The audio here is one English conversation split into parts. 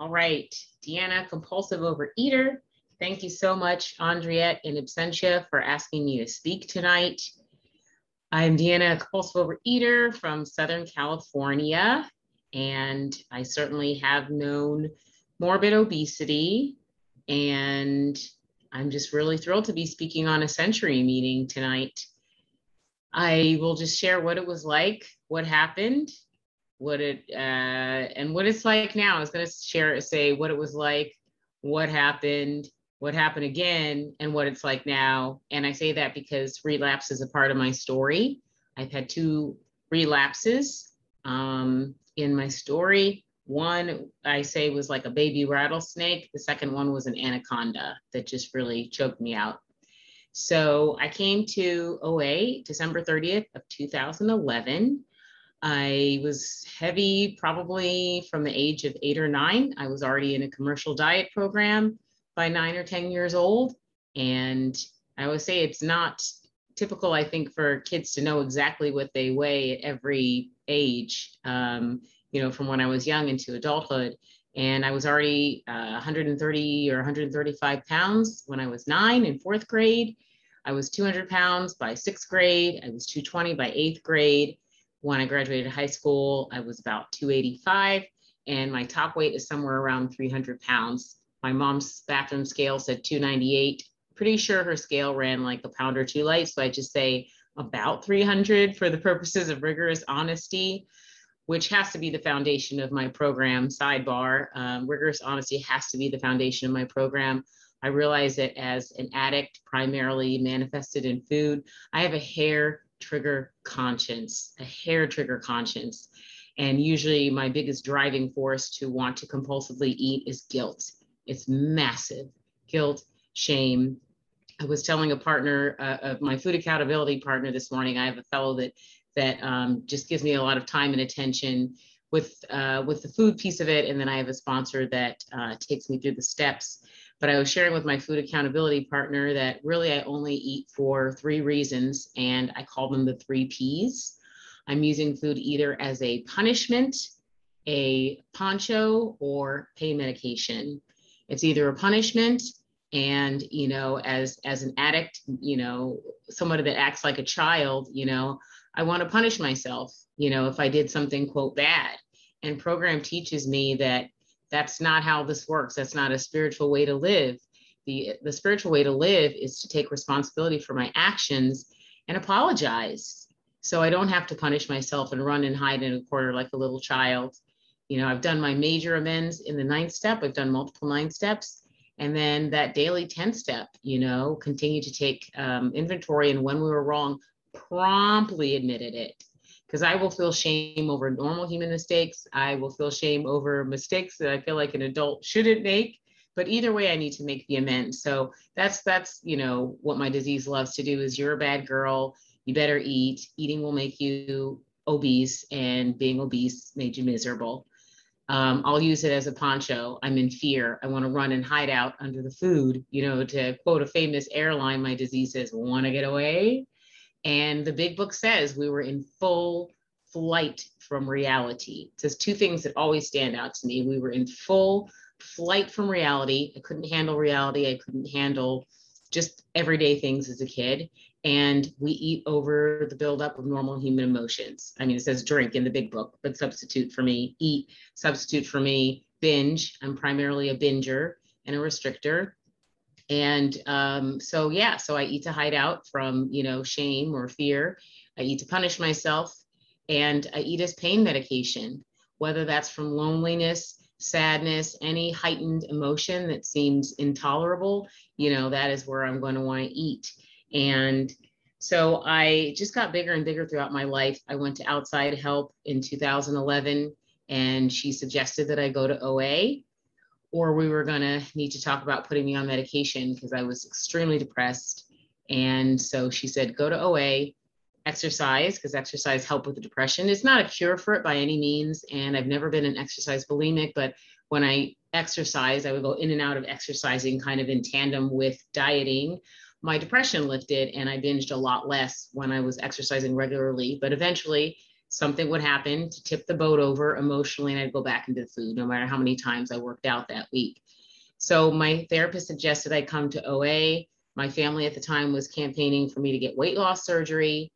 All right, Deanna, compulsive overeater. Thank you so much, Andriette and Absentia, for asking me to speak tonight. I'm Deanna, compulsive overeater from Southern California, and I certainly have known morbid obesity. And I'm just really thrilled to be speaking on a century meeting tonight. I will just share what it was like, what happened, what it uh, and what it's like now. I was going to share say what it was like, what happened, what happened again, and what it's like now. And I say that because relapse is a part of my story. I've had two relapses um, in my story. One I say was like a baby rattlesnake. The second one was an anaconda that just really choked me out. So I came to OA December 30th of 2011. I was heavy probably from the age of eight or nine. I was already in a commercial diet program by nine or 10 years old. And I always say it's not typical, I think, for kids to know exactly what they weigh at every age, um, you know, from when I was young into adulthood. And I was already uh, 130 or 135 pounds when I was nine in fourth grade. I was 200 pounds by sixth grade. I was 220 by eighth grade. When I graduated high school, I was about 285, and my top weight is somewhere around 300 pounds. My mom's bathroom scale said 298. Pretty sure her scale ran like a pound or two light, so I just say about 300 for the purposes of rigorous honesty which has to be the foundation of my program. Sidebar, um, rigorous honesty has to be the foundation of my program. I realize that as an addict, primarily manifested in food, I have a hair trigger conscience, a hair trigger conscience. And usually, my biggest driving force to want to compulsively eat is guilt. It's massive guilt, shame. I was telling a partner, uh, of my food accountability partner this morning, I have a fellow that that um, just gives me a lot of time and attention with uh, with the food piece of it, and then I have a sponsor that uh, takes me through the steps. But I was sharing with my food accountability partner that really I only eat for three reasons, and I call them the three P's. I'm using food either as a punishment, a poncho, or pain medication. It's either a punishment, and you know, as as an addict, you know, somebody that acts like a child, you know, I want to punish myself, you know, if I did something, quote, bad. And program teaches me that that's not how this works. That's not a spiritual way to live. The, the spiritual way to live is to take responsibility for my actions and apologize. So I don't have to punish myself and run and hide in a corner like a little child. You know, I've done my major amends in the ninth step, I've done multiple nine steps. And then that daily 10 step, you know, continue to take um, inventory and when we were wrong, promptly admitted it because I will feel shame over normal human mistakes. I will feel shame over mistakes that I feel like an adult shouldn't make. But either way, I need to make the amends. So that's that's you know what my disease loves to do is you're a bad girl. You better eat. Eating will make you obese, and being obese made you miserable. Um, I'll use it as a poncho. I'm in fear. I want to run and hide out under the food. You know, to quote a famous airline, my disease says, "Want to get away." And the big book says we were in full flight from reality. It says two things that always stand out to me. We were in full flight from reality. I couldn't handle reality. I couldn't handle just everyday things as a kid. And we eat over the buildup of normal human emotions. I mean, it says drink in the big book, but substitute for me, eat, substitute for me, binge. I'm primarily a binger and a restrictor and um, so yeah so i eat to hide out from you know shame or fear. I eat to punish myself and i eat as pain medication whether that's from loneliness sadness any heightened emotion that seems intolerable you know that is where i'm going to want to eat. And so i just got bigger and bigger throughout my life. I went to outside help in 2011 and she suggested that i go to oa or we were going to need to talk about putting me on medication because I was extremely depressed. And so she said, go to OA, exercise, because exercise helped with the depression. It's not a cure for it by any means. And I've never been an exercise bulimic, but when I exercise, I would go in and out of exercising kind of in tandem with dieting. My depression lifted and I binged a lot less when I was exercising regularly. But eventually, something would happen to tip the boat over emotionally and I'd go back into the food no matter how many times I worked out that week. So my therapist suggested I come to OA. My family at the time was campaigning for me to get weight loss surgery.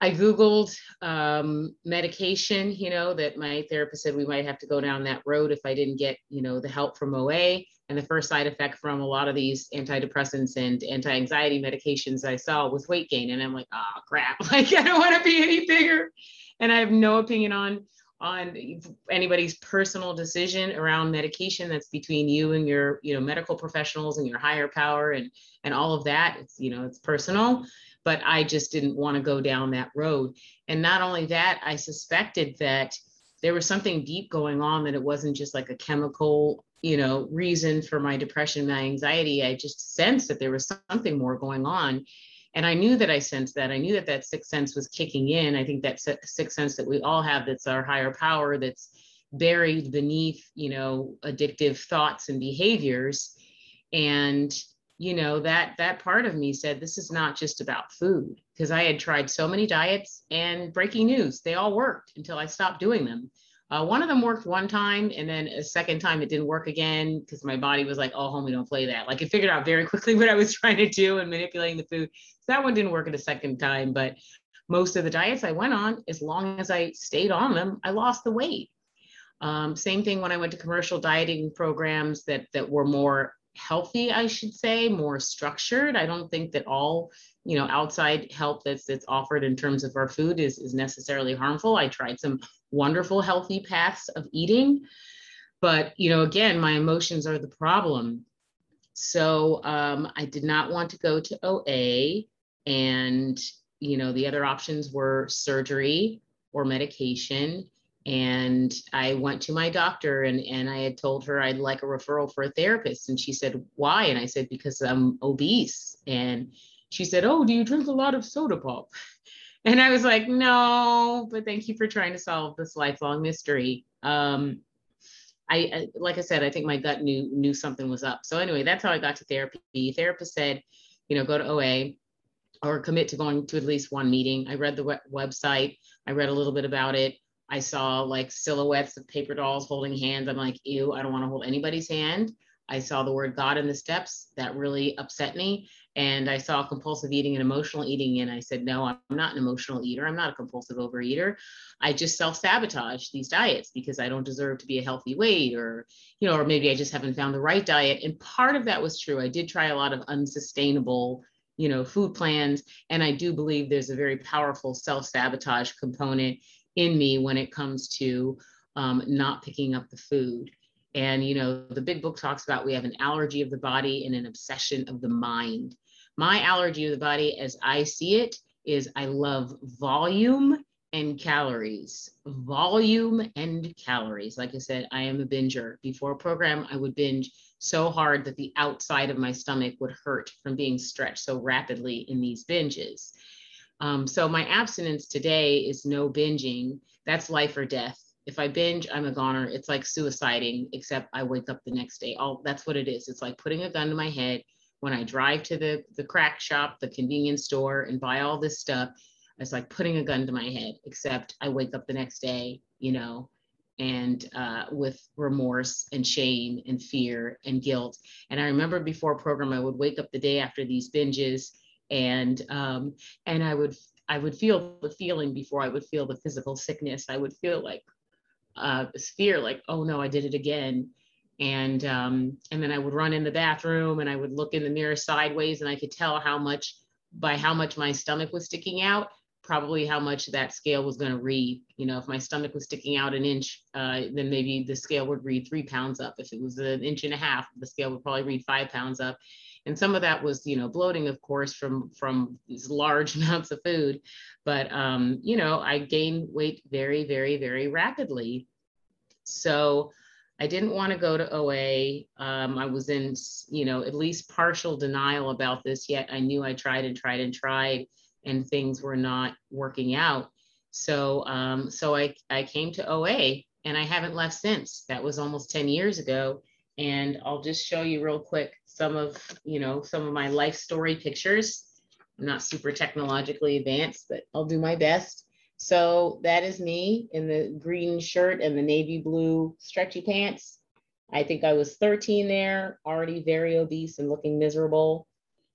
I Googled um, medication, you know, that my therapist said we might have to go down that road if I didn't get, you know, the help from OA. And the first side effect from a lot of these antidepressants and anti-anxiety medications I saw was weight gain. And I'm like, oh crap, like I don't want to be any bigger. And I have no opinion on on anybody's personal decision around medication that's between you and your you know medical professionals and your higher power and and all of that it's you know it's personal but i just didn't want to go down that road and not only that i suspected that there was something deep going on that it wasn't just like a chemical you know reason for my depression my anxiety. I just sensed that there was something more going on. And i knew that i sensed that. I knew that that sixth sense was kicking in. I think that sixth sense that we all have that's our higher power that's buried beneath you know addictive thoughts and behaviors. And you know that that part of me said this is not just about food. Because i had tried so many diets and breaking news. They all worked until i stopped doing them uh, one of them worked one time, and then a second time it didn't work again because my body was like, "Oh, homie, don't play that." Like it figured out very quickly what I was trying to do and manipulating the food. So that one didn't work at a second time. But most of the diets I went on, as long as I stayed on them, I lost the weight. Um, same thing when I went to commercial dieting programs that that were more healthy, I should say, more structured. I don't think that all you know outside help that's that's offered in terms of our food is is necessarily harmful. I tried some wonderful healthy paths of eating, but you know again, my emotions are the problem. So um, I did not want to go to OA, and you know the other options were surgery or medication and I went to my doctor and, and I had told her I'd like a referral for a therapist. And she said, Why? And I said, Because I'm obese. And she said, Oh, do you drink a lot of soda pop? And I was like, No, but thank you for trying to solve this lifelong mystery. Um, I, I like I said, I think my gut knew knew something was up. So anyway, that's how I got to therapy. Therapist said, you know, go to OA or commit to going to at least one meeting. I read the website. I read a little bit about it. I saw like silhouettes of paper dolls holding hands. I'm like, ew, I don't want to hold anybody's hand. I saw the word God in the steps. That really upset me. And I saw compulsive eating and emotional eating. And I said, no, I'm not an emotional eater. I'm not a compulsive overeater. I just self sabotage these diets because I don't deserve to be a healthy weight or, you know, or maybe I just haven't found the right diet. And part of that was true. I did try a lot of unsustainable you know food plans and i do believe there's a very powerful self-sabotage component in me when it comes to um, not picking up the food. And, you know, the big book talks about we have an allergy of the body and an obsession of the mind. My allergy of the body, as I see it, is I love volume and calories. Volume and calories. Like I said, I am a binger. Before a program, I would binge so hard that the outside of my stomach would hurt from being stretched so rapidly in these binges. Um, so my abstinence today is no binging. That's life or death. If I binge, I'm a goner. It's like suiciding, except I wake up the next day. All that's what it is. It's like putting a gun to my head when I drive to the the crack shop, the convenience store, and buy all this stuff. It's like putting a gun to my head, except I wake up the next day, you know, and uh, with remorse and shame and fear and guilt. And I remember before program, I would wake up the day after these binges and um, and I would I would feel the feeling before I would feel the physical sickness. I would feel like uh, fear, like oh no, I did it again, and um, and then I would run in the bathroom and I would look in the mirror sideways and I could tell how much by how much my stomach was sticking out probably how much that scale was going to read. You know, if my stomach was sticking out an inch, uh, then maybe the scale would read three pounds up. If it was an inch and a half, the scale would probably read five pounds up and some of that was you know bloating of course from from these large amounts of food. But um, you know i gained weight very very very rapidly. So i didn't want to go to oa um, i was in you know at least partial denial about this yet i knew i tried and tried and tried and things were not working out. So um, so I, I came to oa and i haven't left since. That was almost 10 years ago and I'll just show you real quick some of, you know, some of my life story pictures. I'm not super technologically advanced, but I'll do my best. So that is me in the green shirt and the navy blue stretchy pants. I think I was 13 there, already very obese and looking miserable.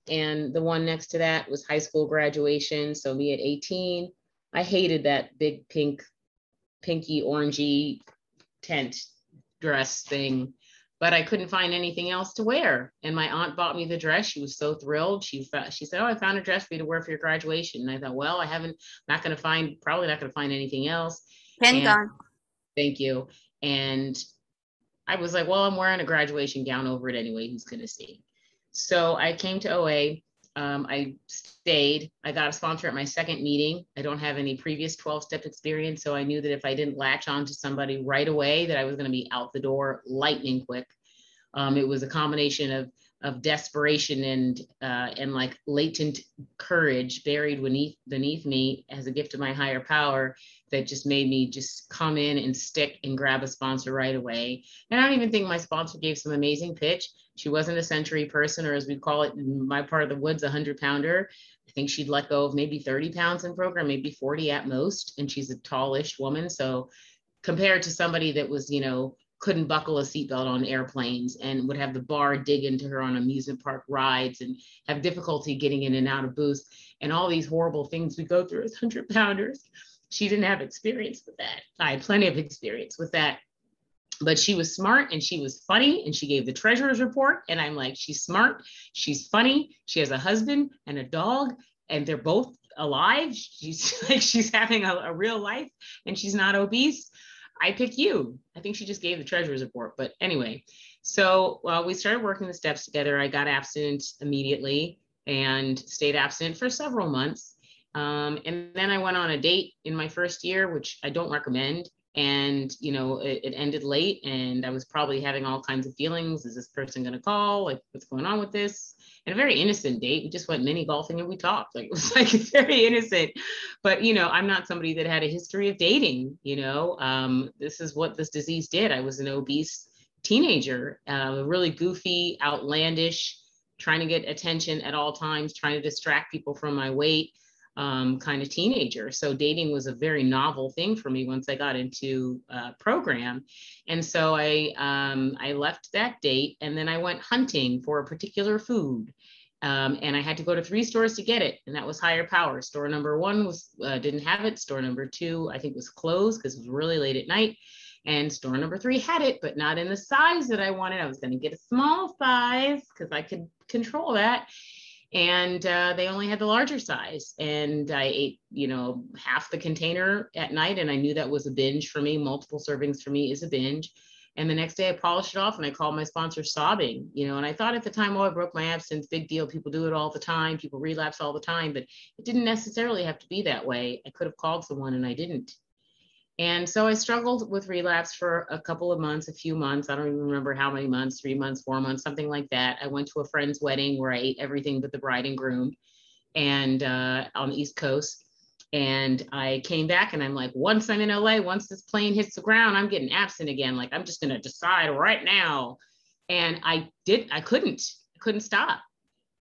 And the one next to that was high school graduation. So me at 18, I hated that big pink, pinky orangey tent dress thing but I couldn't find anything else to wear. And my aunt bought me the dress. She was so thrilled. She she said, "Oh, I found a dress for you to wear for your graduation." And I thought, well, I haven't, not going to find, probably not going to find anything else. Pen gone. Thank you. And I was like, well, I'm wearing a graduation gown over it anyway. Who's going to see? So I came to OA. Um, I stayed. I got a sponsor at my second meeting. I don't have any previous 12 step experience. So I knew that if I didn't latch on to somebody right away, that I was going to be out the door lightning quick. Um, it was a combination of of desperation and uh, and like latent courage buried beneath beneath me as a gift of my higher power that just made me just come in and stick and grab a sponsor right away. And I don't even think my sponsor gave some amazing pitch. She wasn't a century person, or as we call it in my part of the woods, a hundred pounder. I think she'd let go of maybe 30 pounds in program, maybe 40 at most. And she's a tallish woman. So compared to somebody that was, you know, couldn't buckle a seatbelt on airplanes and would have the bar dig into her on amusement park rides and have difficulty getting in and out of booths and all these horrible things we go through as 100 pounders. She didn't have experience with that. I had plenty of experience with that but she was smart and she was funny and she gave the treasurer's report and i'm like she's smart she's funny she has a husband and a dog and they're both alive she's like she's having a, a real life and she's not obese i pick you. I think she just gave the treasurer's report but anyway. So well, we started working the steps together. I got absent immediately and stayed absent for several months. Um, and then i went on a date in my first year which i don't recommend and you know it, it, ended late and i was probably having all kinds of feelings. Is this person going to call? Like what's going on with this? And a very innocent date. We just went mini golfing and we talked. Like it was like very innocent. But you know i'm not somebody that had a history of dating you know? Um, this is what this disease did. I was an obese teenager uh, really goofy outlandish trying to get attention at all times trying to distract people from my weight um, kind of teenager. So dating was a very novel thing for me once I got into uh, program. And so I, um, I left that date and then I went hunting for a particular food. Um, and I had to go to three stores to get it, and that was higher power. Store number one was uh, didn't have it. Store number two, I think, was closed because it was really late at night. And store number three had it, but not in the size that I wanted. I was going to get a small size because I could control that and uh, they only had the larger size. And i ate you know half the container at night. And i knew that was a binge for me. Multiple servings for me is a binge. And the next day i polished it off and i called my sponsor sobbing you know. And i thought at the time oh i broke my abstinence big deal. People do it all the time. People relapse all the time. But it didn't necessarily have to be that way. I could have called someone and i didn't and so I struggled with relapse for a couple of months, a few months. I don't even remember how many months, three months, four months, something like that. I went to a friend's wedding where I ate everything but the bride and groom and uh, on the East Coast. And I came back and I'm like, once I'm in LA, once this plane hits the ground, I'm getting absent again. Like, I'm just going to decide right now. And I did, I couldn't, couldn't stop.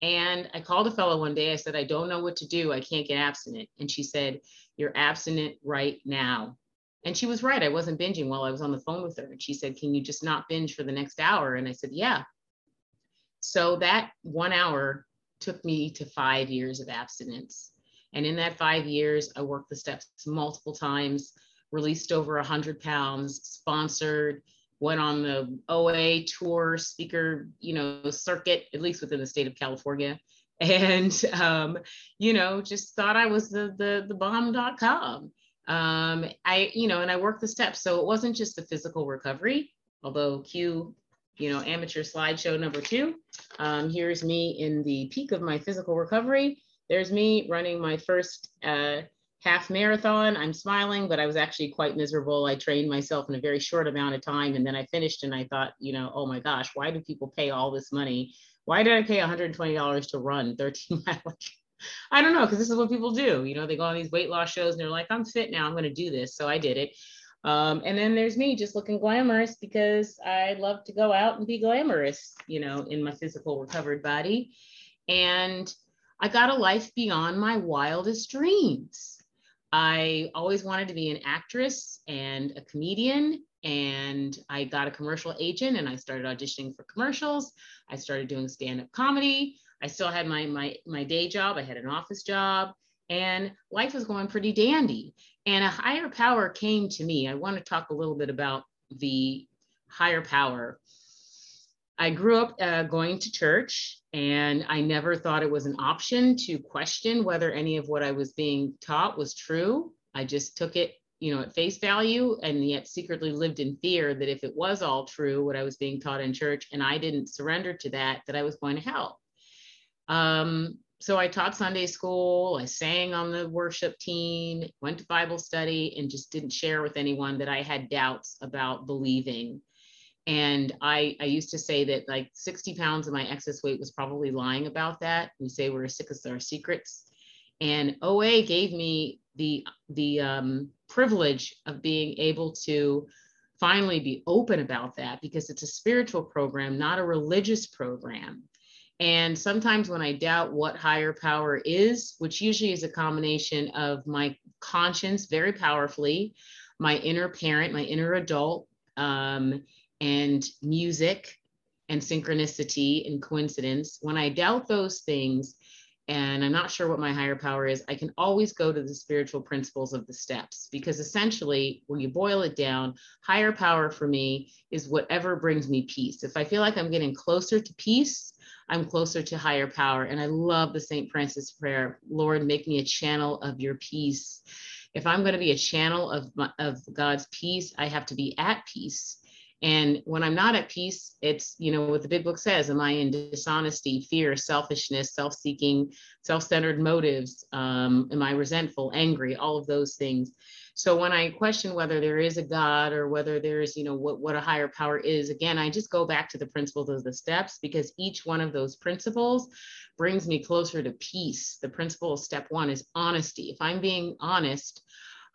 And I called a fellow one day. I said, I don't know what to do. I can't get abstinent. And she said, You're abstinent right now. And she was right. I wasn't binging while I was on the phone with her. And she said, Can you just not binge for the next hour? And I said, Yeah. So that one hour took me to five years of abstinence. And in that five years, I worked the steps multiple times, released over 100 pounds, sponsored, went on the OA tour, speaker, you know, circuit, at least within the state of California. And, um, you know, just thought I was the, the, the bomb.com um, I, you know, and I worked the steps. So it wasn't just the physical recovery, although cue, you know, amateur slideshow number two. Um, here's me in the peak of my physical recovery. There's me running my first uh, half marathon. I'm smiling, but I was actually quite miserable. I trained myself in a very short amount of time. And then I finished and I thought, you know, oh my gosh, why do people pay all this money? Why did I pay $120 to run 13 miles? I don't know, because this is what people do. You know, they go on these weight loss shows and they're like, I'm fit now, I'm going to do this. So I did it. Um, and then there's me just looking glamorous because I love to go out and be glamorous, you know, in my physical recovered body. And I got a life beyond my wildest dreams. I always wanted to be an actress and a comedian. And I got a commercial agent and I started auditioning for commercials. I started doing stand up comedy. I still had my, my, my day job, I had an office job, and life was going pretty dandy. And a higher power came to me. I want to talk a little bit about the higher power. I grew up uh, going to church, and I never thought it was an option to question whether any of what I was being taught was true. I just took it, you know, at face value, and yet secretly lived in fear that if it was all true, what I was being taught in church, and I didn't surrender to that, that I was going to hell. Um, so I taught Sunday school, I sang on the worship team, went to Bible study, and just didn't share with anyone that I had doubts about believing. And I, I used to say that like 60 pounds of my excess weight was probably lying about that. We say we're as sick as our secrets. And OA gave me the, the um, privilege of being able to finally be open about that because it's a spiritual program, not a religious program. And sometimes when I doubt what higher power is, which usually is a combination of my conscience very powerfully, my inner parent, my inner adult, um, and music and synchronicity and coincidence, when I doubt those things and I'm not sure what my higher power is, I can always go to the spiritual principles of the steps because essentially, when you boil it down, higher power for me is whatever brings me peace. If I feel like I'm getting closer to peace, I'm closer to higher power. And I love the St. Francis prayer Lord, make me a channel of your peace. If I'm going to be a channel of, my, of God's peace, I have to be at peace. And when I'm not at peace, it's, you know, what the big book says Am I in dishonesty, fear, selfishness, self seeking, self centered motives? Um, am I resentful, angry, all of those things? So when I question whether there is a God or whether there's, you know, what, what a higher power is, again, I just go back to the principles of the steps because each one of those principles brings me closer to peace. The principle of step one is honesty. If I'm being honest,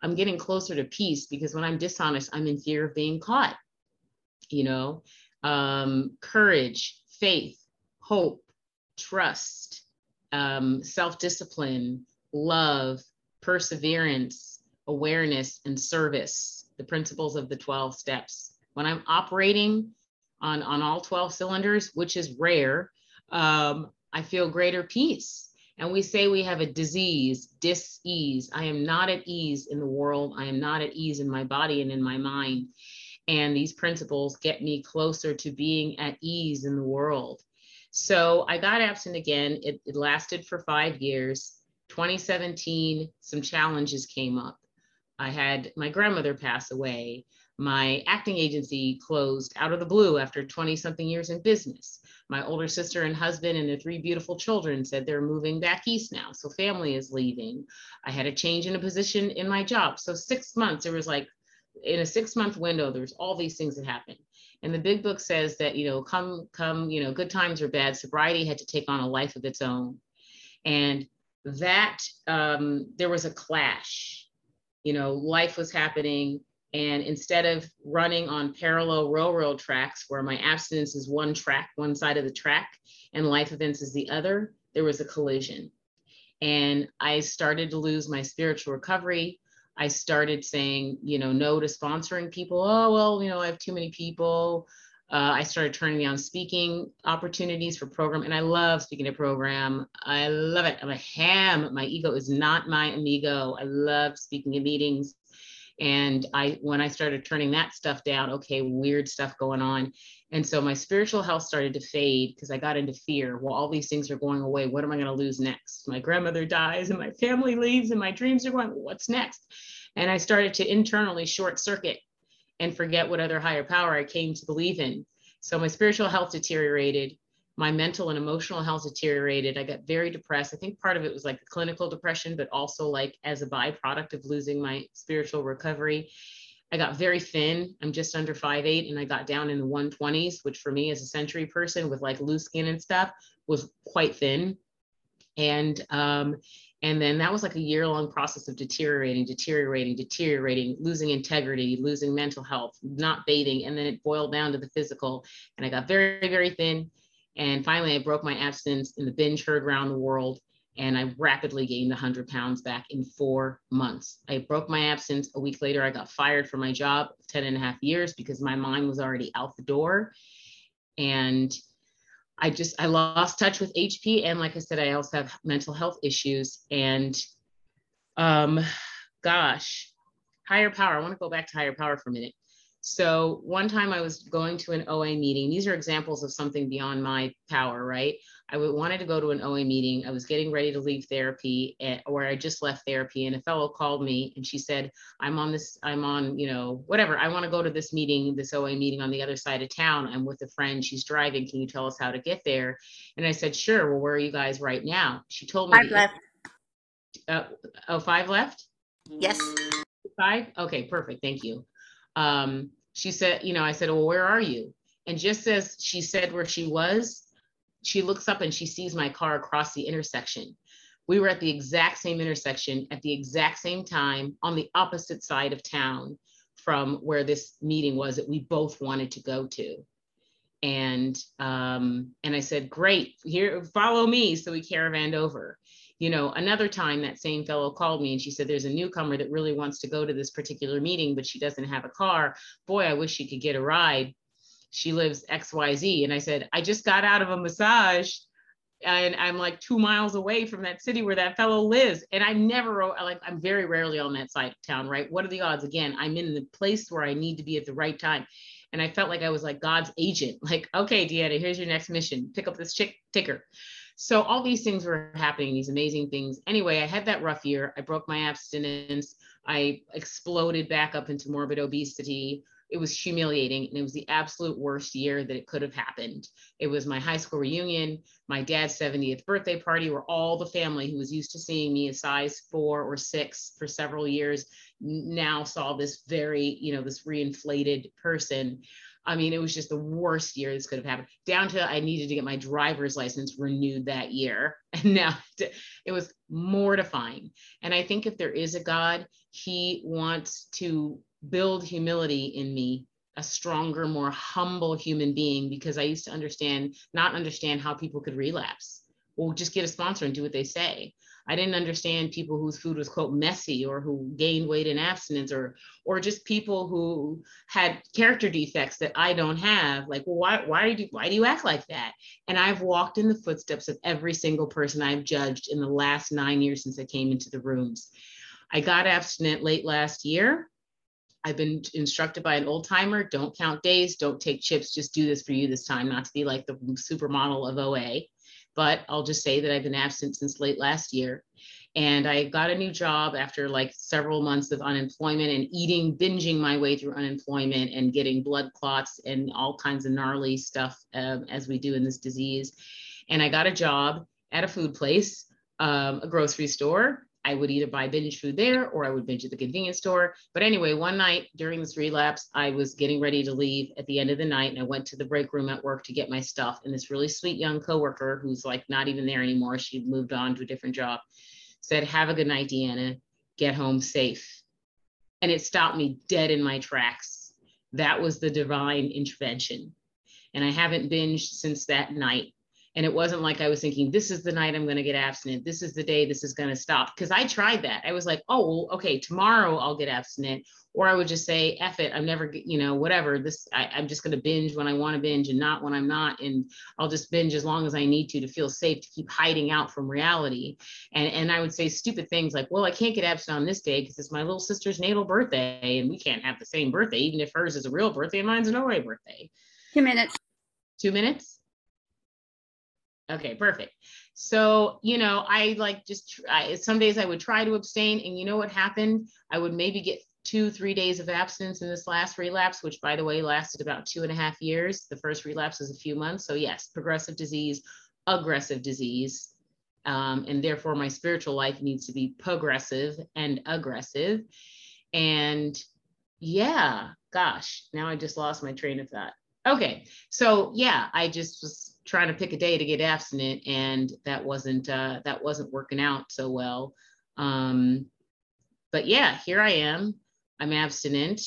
I'm getting closer to peace because when I'm dishonest, I'm in fear of being caught. You know, um, courage, faith, hope, trust, um, self discipline, love, perseverance, awareness, and service, the principles of the 12 steps. When I'm operating on, on all 12 cylinders, which is rare, um, I feel greater peace. And we say we have a disease, dis-ease. I am not at ease in the world. I am not at ease in my body and in my mind. And these principles get me closer to being at ease in the world. So I got absent again. It, it lasted for five years. 2017, some challenges came up. I had my grandmother pass away. My acting agency closed out of the blue after 20 something years in business. My older sister and husband and their three beautiful children said they're moving back east now. So family is leaving. I had a change in a position in my job. So six months, it was like in a six month window, there's all these things that happen And the big book says that, you know, come, come, you know, good times or bad, sobriety had to take on a life of its own. And that um, there was a clash you know, life was happening. And instead of running on parallel railroad tracks where my abstinence is one track, one side of the track, and life events is the other, there was a collision. And I started to lose my spiritual recovery. I started saying, you know, no to sponsoring people. Oh, well, you know, I have too many people. Uh, I started turning down speaking opportunities for program, and I love speaking at program. I love it. I'm a ham. My ego is not my amigo. I love speaking at meetings. And I, when I started turning that stuff down, okay, weird stuff going on. And so my spiritual health started to fade because I got into fear. Well, all these things are going away. What am I going to lose next? My grandmother dies and my family leaves and my dreams are going, what's next? And I started to internally short circuit and forget what other higher power I came to believe in. So my spiritual health deteriorated. My mental and emotional health deteriorated. I got very depressed. I think part of it was like clinical depression, but also like as a byproduct of losing my spiritual recovery. I got very thin. I'm just under five eight, and I got down in the 120s, which for me as a century person with like loose skin and stuff was quite thin. And um, and then that was like a year long process of deteriorating, deteriorating, deteriorating, losing integrity, losing mental health, not bathing. And then it boiled down to the physical. And I got very, very thin. And finally, I broke my abstinence in the binge herd around the world. and I rapidly gained 100 pounds back in four months. I broke my abstinence. A week later, I got fired from my job, 10 and a half years, because my mind was already out the door. And I just, I lost touch with HP. And like I said, I also have mental health issues. And um, gosh, higher power. I want to go back to higher power for a minute. So one time I was going to an OA meeting. These are examples of something beyond my power, right? I wanted to go to an OA meeting. I was getting ready to leave therapy, at, or I just left therapy, and a fellow called me and she said, "I'm on this. I'm on, you know, whatever. I want to go to this meeting, this OA meeting on the other side of town. I'm with a friend. She's driving. Can you tell us how to get there?" And I said, "Sure. Well, where are you guys right now?" She told me five left. Uh, oh, five left. Yes. Five. Okay, perfect. Thank you um, she said, you know, I said, well, where are you? And just as she said where she was, she looks up and she sees my car across the intersection. We were at the exact same intersection at the exact same time on the opposite side of town from where this meeting was that we both wanted to go to. And um, and I said, great, here, follow me. So we caravanned over you know, another time that same fellow called me and she said, There's a newcomer that really wants to go to this particular meeting, but she doesn't have a car. Boy, I wish she could get a ride. She lives XYZ. And I said, I just got out of a massage and I'm like two miles away from that city where that fellow lives. And I never like I'm very rarely on that side of town, right? What are the odds? Again, I'm in the place where I need to be at the right time. And I felt like I was like God's agent. Like, okay, Deanna, here's your next mission. Pick up this chick ticker. So all these things were happening, these amazing things. Anyway, I had that rough year. I broke my abstinence. I exploded back up into morbid obesity. It was humiliating and it was the absolute worst year that it could have happened. It was my high school reunion, my dad's 70th birthday party, where all the family who was used to seeing me a size four or six for several years now saw this very, you know, this reinflated person. I mean, it was just the worst year this could have happened. Down to I needed to get my driver's license renewed that year. And now it was mortifying. And I think if there is a God, he wants to build humility in me, a stronger, more humble human being, because I used to understand, not understand how people could relapse. Well, just get a sponsor and do what they say. I didn't understand people whose food was quote messy or who gained weight in abstinence or or just people who had character defects that I don't have. Like, well, why why do you why do you act like that? And I've walked in the footsteps of every single person I've judged in the last nine years since I came into the rooms. I got abstinent late last year. I've been instructed by an old timer don't count days, don't take chips, just do this for you this time, not to be like the supermodel of OA but I'll just say that I've been absent since late last year. And I got a new job after like several months of unemployment and eating, binging my way through unemployment and getting blood clots and all kinds of gnarly stuff um, as we do in this disease. And I got a job at a food place, um, a grocery store, I would either buy binge food there or I would binge at the convenience store. But anyway, one night during this relapse, I was getting ready to leave at the end of the night and I went to the break room at work to get my stuff. And this really sweet young coworker who's like not even there anymore, she moved on to a different job, said, Have a good night, Deanna. Get home safe. And it stopped me dead in my tracks. That was the divine intervention. And I haven't binged since that night. And it wasn't like I was thinking, this is the night I'm going to get abstinent. This is the day this is going to stop. Because I tried that. I was like, oh, well, okay, tomorrow I'll get abstinent. Or I would just say, F it, I'm never, you know, whatever. This, I, I'm just going to binge when I want to binge and not when I'm not. And I'll just binge as long as I need to to feel safe to keep hiding out from reality. And, and I would say stupid things like, well, I can't get abstinent on this day because it's my little sister's natal birthday and we can't have the same birthday, even if hers is a real birthday and mine's an OA birthday. Two minutes. Two minutes? Okay, perfect. So, you know, I like just I, some days I would try to abstain, and you know what happened? I would maybe get two, three days of abstinence in this last relapse, which by the way lasted about two and a half years. The first relapse was a few months. So, yes, progressive disease, aggressive disease. Um, and therefore, my spiritual life needs to be progressive and aggressive. And yeah, gosh, now I just lost my train of thought. Okay, so yeah, I just was trying to pick a day to get abstinent and that wasn't uh, that wasn't working out so well um, but yeah here i am i'm abstinent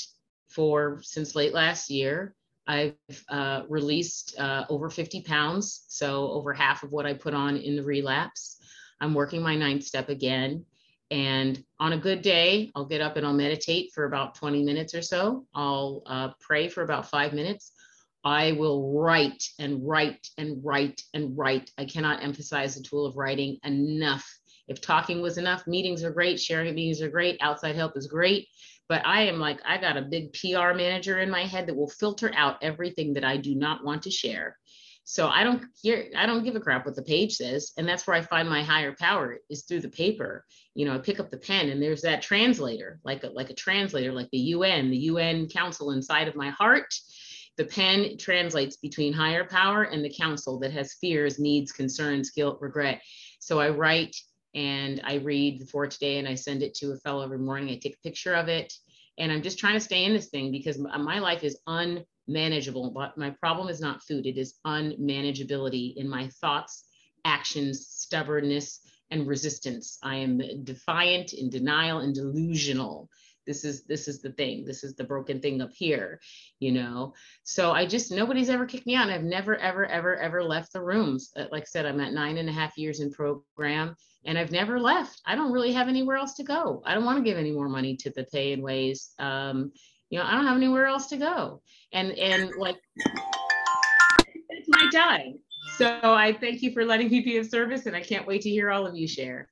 for since late last year i've uh, released uh, over 50 pounds so over half of what i put on in the relapse I'm working my ninth step again. And on a good day, I'll get up and I'll meditate for about 20 minutes or so. I'll uh, pray for about five minutes. I will write and write and write and write. I cannot emphasize the tool of writing enough. If talking was enough, meetings are great, sharing meetings are great, outside help is great. But I am like, I got a big PR manager in my head that will filter out everything that I do not want to share. So I don't hear, I don't give a crap what the page says. And that's where I find my higher power is through the paper. You know, I pick up the pen and there's that translator, like a, like a translator, like the UN, the UN council inside of my heart. The pen translates between higher power and the council that has fears, needs, concerns, guilt, regret. So I write and I read for today and I send it to a fellow every morning. I take a picture of it and I'm just trying to stay in this thing because my life is unmanageable. But my problem is not food, it is unmanageability in my thoughts, actions, stubbornness, and resistance. I am defiant, in denial, and delusional. This is this is the thing. This is the broken thing up here, you know. So I just nobody's ever kicked me out. I've never ever ever ever left the rooms. Uh, like I said, I'm at nine and a half years in program, and I've never left. I don't really have anywhere else to go. I don't want to give any more money to the pay and ways. Um, you know, I don't have anywhere else to go. And and like it's my time. So I thank you for letting me be of service and I can't wait to hear all of you share.